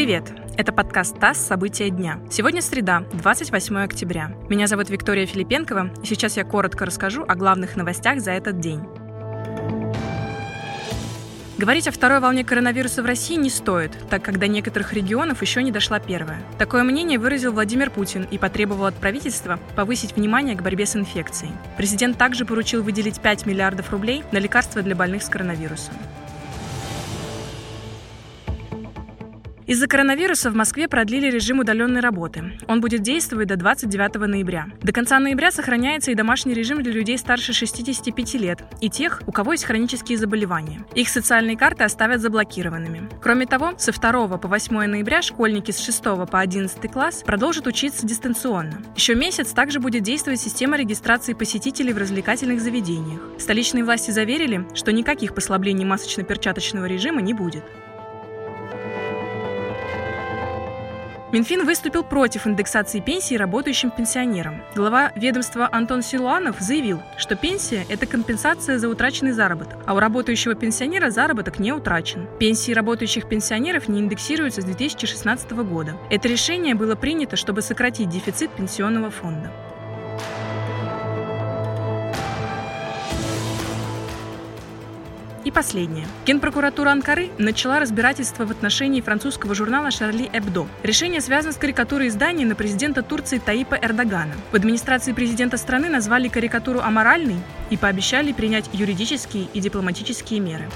Привет! Это подкаст ТАСС «События дня». Сегодня среда, 28 октября. Меня зовут Виктория Филипенкова, и сейчас я коротко расскажу о главных новостях за этот день. Говорить о второй волне коронавируса в России не стоит, так как до некоторых регионов еще не дошла первая. Такое мнение выразил Владимир Путин и потребовал от правительства повысить внимание к борьбе с инфекцией. Президент также поручил выделить 5 миллиардов рублей на лекарства для больных с коронавирусом. Из-за коронавируса в Москве продлили режим удаленной работы. Он будет действовать до 29 ноября. До конца ноября сохраняется и домашний режим для людей старше 65 лет и тех, у кого есть хронические заболевания. Их социальные карты оставят заблокированными. Кроме того, со 2 по 8 ноября школьники с 6 по 11 класс продолжат учиться дистанционно. Еще месяц также будет действовать система регистрации посетителей в развлекательных заведениях. Столичные власти заверили, что никаких послаблений масочно-перчаточного режима не будет. Минфин выступил против индексации пенсии работающим пенсионерам. Глава ведомства Антон Силуанов заявил, что пенсия – это компенсация за утраченный заработок, а у работающего пенсионера заработок не утрачен. Пенсии работающих пенсионеров не индексируются с 2016 года. Это решение было принято, чтобы сократить дефицит пенсионного фонда. И последнее. Генпрокуратура Анкары начала разбирательство в отношении французского журнала «Шарли Эбдо». Решение связано с карикатурой издания на президента Турции Таипа Эрдогана. В администрации президента страны назвали карикатуру аморальной и пообещали принять юридические и дипломатические меры.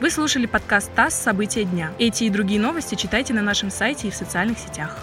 Вы слушали подкаст ТАСС «События дня». Эти и другие новости читайте на нашем сайте и в социальных сетях.